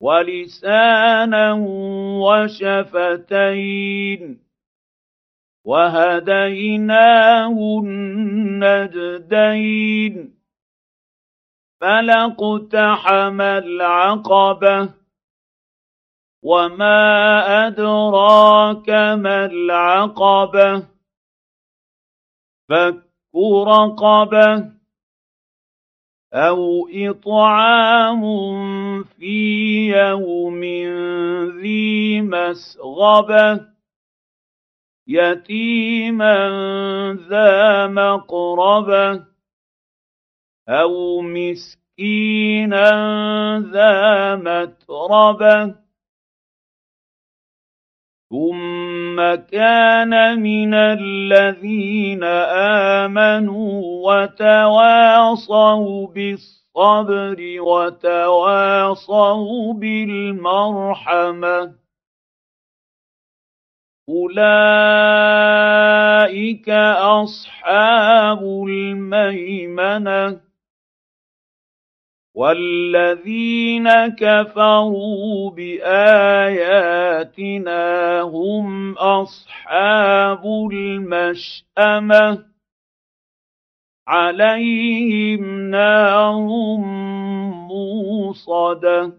ولسانا وشفتين وهديناه النجدين فلاقتحم العقبة وما أدراك ما العقبة فك رقبة أو اطعام في يوم ذي مسغبه يتيما ذا مقربه أو مسكينا ذا متربه ثم كان من الذين امنوا وتواصوا بالصبر وتواصوا بالمرحمة. أولئك أصحاب الميمنة والذين كفروا بآياتنا هم أصحاب المشأمة. عليهم نار موصده